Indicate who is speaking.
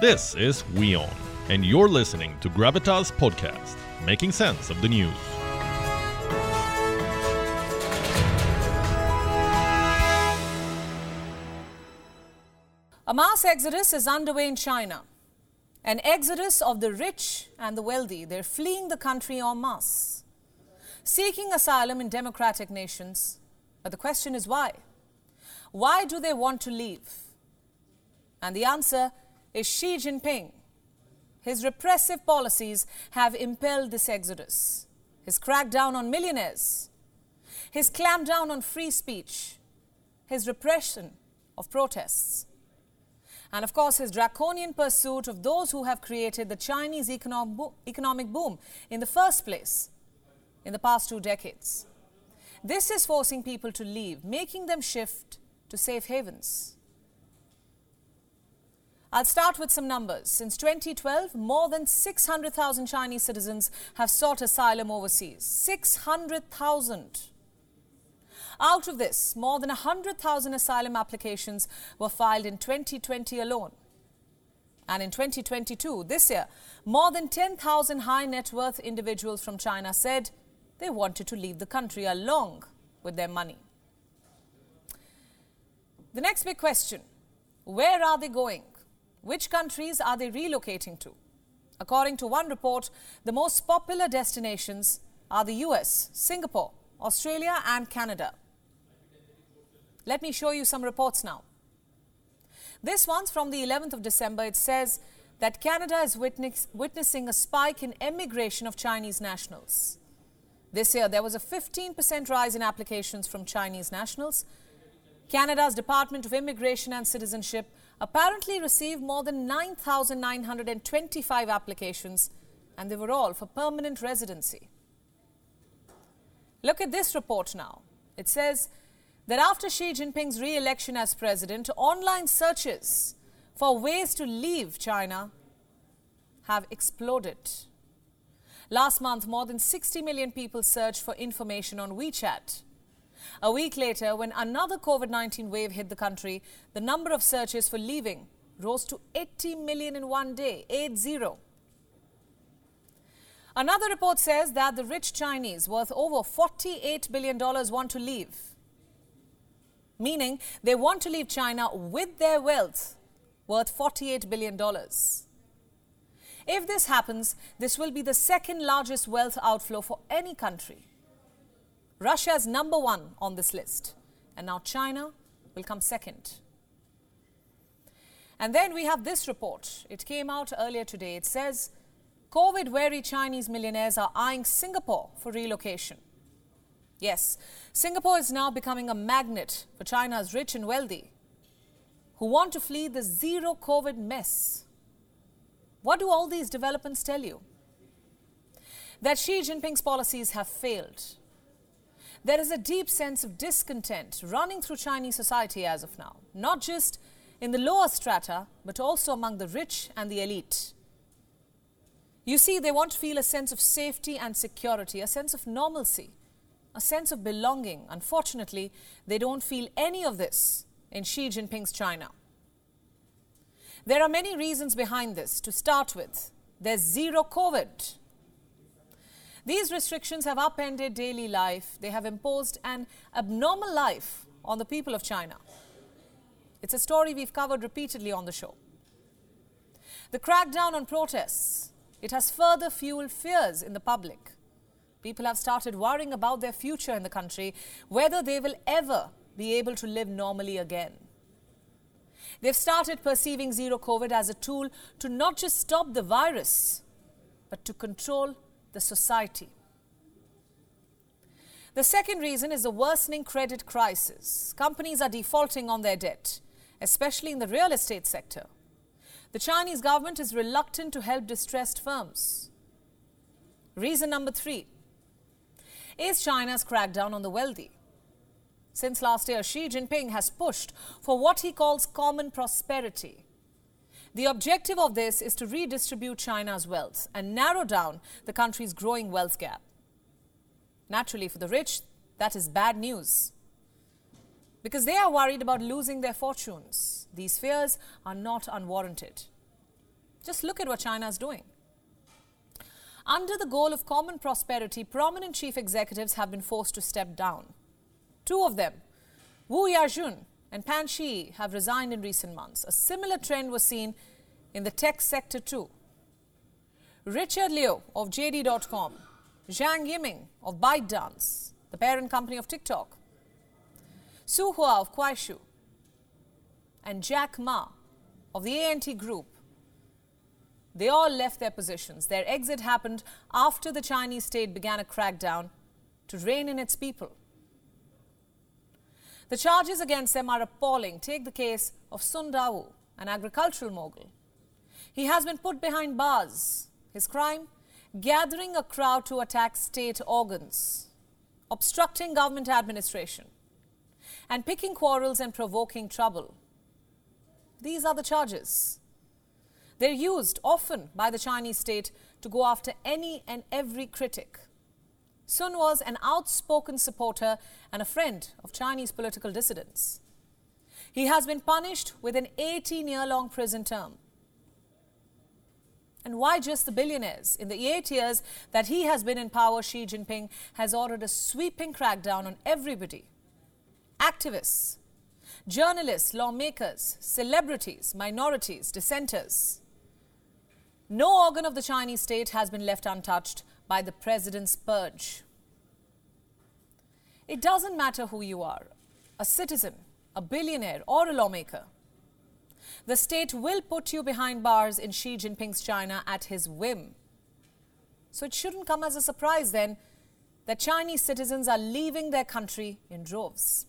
Speaker 1: This is WION, and you're listening to Gravitas Podcast, making sense of the news.
Speaker 2: A mass exodus is underway in China. An exodus of the rich and the wealthy. They're fleeing the country en masse, seeking asylum in democratic nations. But the question is why? Why do they want to leave? And the answer is Xi Jinping. His repressive policies have impelled this exodus. His crackdown on millionaires, his clampdown on free speech, his repression of protests and of course his draconian pursuit of those who have created the Chinese economic boom in the first place in the past two decades. This is forcing people to leave, making them shift to safe havens. I'll start with some numbers. Since 2012, more than 600,000 Chinese citizens have sought asylum overseas. 600,000. Out of this, more than 100,000 asylum applications were filed in 2020 alone. And in 2022, this year, more than 10,000 high net worth individuals from China said they wanted to leave the country along with their money. The next big question where are they going? Which countries are they relocating to? According to one report, the most popular destinations are the US, Singapore, Australia, and Canada. Let me show you some reports now. This one's from the 11th of December. It says that Canada is witness, witnessing a spike in emigration of Chinese nationals. This year, there was a 15% rise in applications from Chinese nationals. Canada's Department of Immigration and Citizenship apparently received more than 9,925 applications, and they were all for permanent residency. Look at this report now. It says that after Xi Jinping's re election as president, online searches for ways to leave China have exploded. Last month, more than 60 million people searched for information on WeChat. A week later, when another COVID 19 wave hit the country, the number of searches for leaving rose to 80 million in one day, 8 0. Another report says that the rich Chinese, worth over $48 billion, want to leave meaning they want to leave China with their wealth worth $48 billion. If this happens, this will be the second largest wealth outflow for any country. Russia is number one on this list, and now China will come second. And then we have this report. It came out earlier today. It says COVID wary Chinese millionaires are eyeing Singapore for relocation. Yes, Singapore is now becoming a magnet for China's rich and wealthy who want to flee the zero COVID mess. What do all these developments tell you? That Xi Jinping's policies have failed. There is a deep sense of discontent running through Chinese society as of now, not just in the lower strata, but also among the rich and the elite. You see, they want to feel a sense of safety and security, a sense of normalcy a sense of belonging. Unfortunately, they don't feel any of this in Xi Jinping's China. There are many reasons behind this. To start with, there's zero COVID. These restrictions have upended daily life. They have imposed an abnormal life on the people of China. It's a story we've covered repeatedly on the show. The crackdown on protests, it has further fueled fears in the public. People have started worrying about their future in the country, whether they will ever be able to live normally again. They've started perceiving zero COVID as a tool to not just stop the virus, but to control the society. The second reason is the worsening credit crisis. Companies are defaulting on their debt, especially in the real estate sector. The Chinese government is reluctant to help distressed firms. Reason number three is China's crackdown on the wealthy. Since last year, Xi Jinping has pushed for what he calls common prosperity. The objective of this is to redistribute China's wealth and narrow down the country's growing wealth gap. Naturally, for the rich, that is bad news because they are worried about losing their fortunes. These fears are not unwarranted. Just look at what China is doing. Under the goal of common prosperity, prominent chief executives have been forced to step down. Two of them, Wu Yajun and Pan Shi, have resigned in recent months. A similar trend was seen in the tech sector too. Richard Liu of JD.com, Zhang Yiming of ByteDance, the parent company of TikTok, Su Hua of Kuaishou, and Jack Ma of the ANT Group they all left their positions. Their exit happened after the Chinese state began a crackdown to rein in its people. The charges against them are appalling. Take the case of Sun an agricultural mogul. He has been put behind bars. His crime? Gathering a crowd to attack state organs, obstructing government administration, and picking quarrels and provoking trouble. These are the charges. They're used often by the Chinese state to go after any and every critic. Sun was an outspoken supporter and a friend of Chinese political dissidents. He has been punished with an 18 year long prison term. And why just the billionaires? In the eight years that he has been in power, Xi Jinping has ordered a sweeping crackdown on everybody activists, journalists, lawmakers, celebrities, minorities, dissenters. No organ of the Chinese state has been left untouched by the president's purge. It doesn't matter who you are a citizen, a billionaire, or a lawmaker. The state will put you behind bars in Xi Jinping's China at his whim. So it shouldn't come as a surprise then that Chinese citizens are leaving their country in droves.